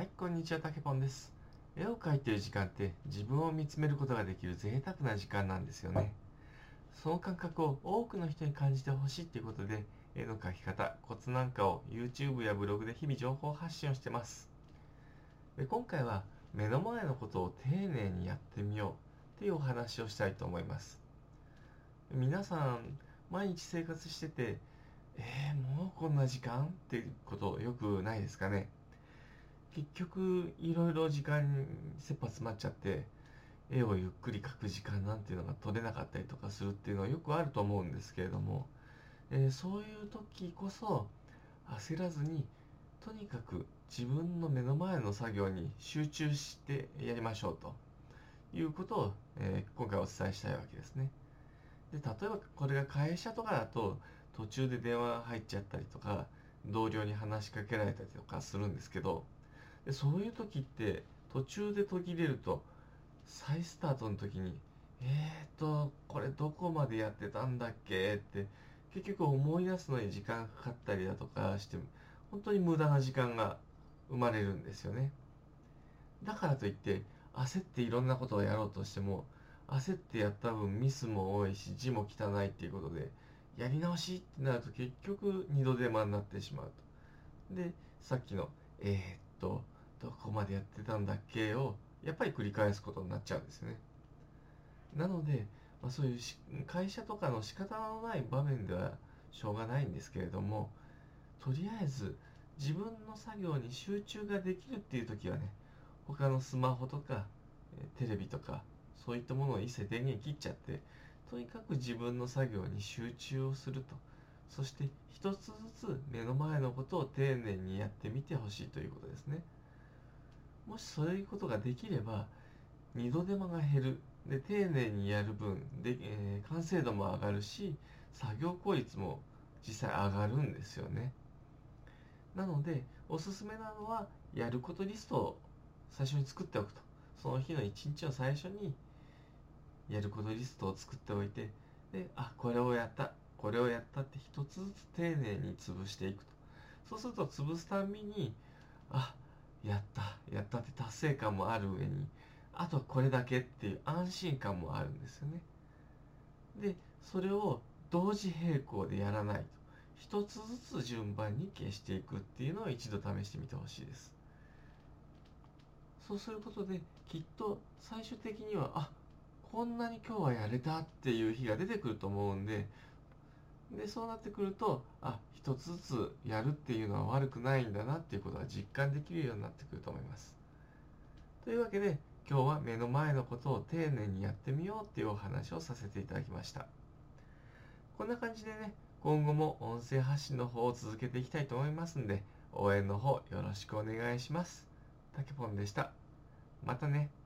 はい、こんにちは、たけぽんです。絵を描いている時間って自分を見つめることができる贅沢な時間なんですよね。その感覚を多くの人に感じてほしいっていうことで、絵の描き方、コツなんかを YouTube やブログで日々情報発信をしてます。で今回は目の前のことを丁寧にやってみようっていうお話をしたいと思います。皆さん、毎日生活してて、えー、もうこんな時間？っていうことよくないですかね？結局いろいろ時間切羽詰まっちゃって絵をゆっくり描く時間なんていうのが取れなかったりとかするっていうのはよくあると思うんですけれども、えーそういう時こそ焦らずにとにかく自分の目の前の作業に集中してやりましょうということを、えー今回お伝えしたいわけですね。で例えばこれが会社とかだと途中で電話入っちゃったりとか同僚に話しかけられたりとかするんですけどでそういう時って途中で途切れると再スタートの時にえーとこれどこまでやってたんだっけ？って結局思い出すのに時間かかったりだとかして本当に無駄な時間が生まれるんですよね。だからといって焦っていろんなことをやろうとしても焦ってやった分ミスも多いし字も汚いっていうことでやり直しってなると結局二度手間になってしまうと。でさっきのえー、っとどこまでやってたんだっけをやっぱり繰り返すことになっちゃうんですね。なので、まあ、そういう会社とかの仕方のない場面ではしょうがないんですけれどもとりあえず自分の作業に集中ができるっていう時はね他のスマホとかテレビとかそういったものを一切電源切っちゃってとにかく自分の作業に集中をすると。そして一つずつ目の前のことを丁寧にやってみてほしいということですね。もしそういうことができれば二度手間が減る。で丁寧にやる分で、えー完成度も上がるし作業効率も実際上がるんですよね。なのでおすすめなのはやることリストを最初に作っておくと。その日の一日の最初にやることリストを作っておいてであこれをやった。これをやったって一つずつ丁寧に潰していくと。そうすると潰すたんびにあやったやったって達成感もある上にあとはこれだけっていう安心感もあるんですよね。でそれを同時並行でやらないと。一つずつ順番に消していくっていうのを一度試してみてほしいです。そうすることできっと最終的にはあこんなに今日はやれたっていう日が出てくると思うんででそうなってくるとあ一つずつやるっていうのは悪くないんだなっていうことが実感できるようになってくると思います。というわけで今日は目の前のことを丁寧にやってみようっていうお話をさせていただきました。こんな感じでね今後も音声発信の方を続けていきたいと思いますんで応援の方よろしくお願いします。たけぽんでした。またね。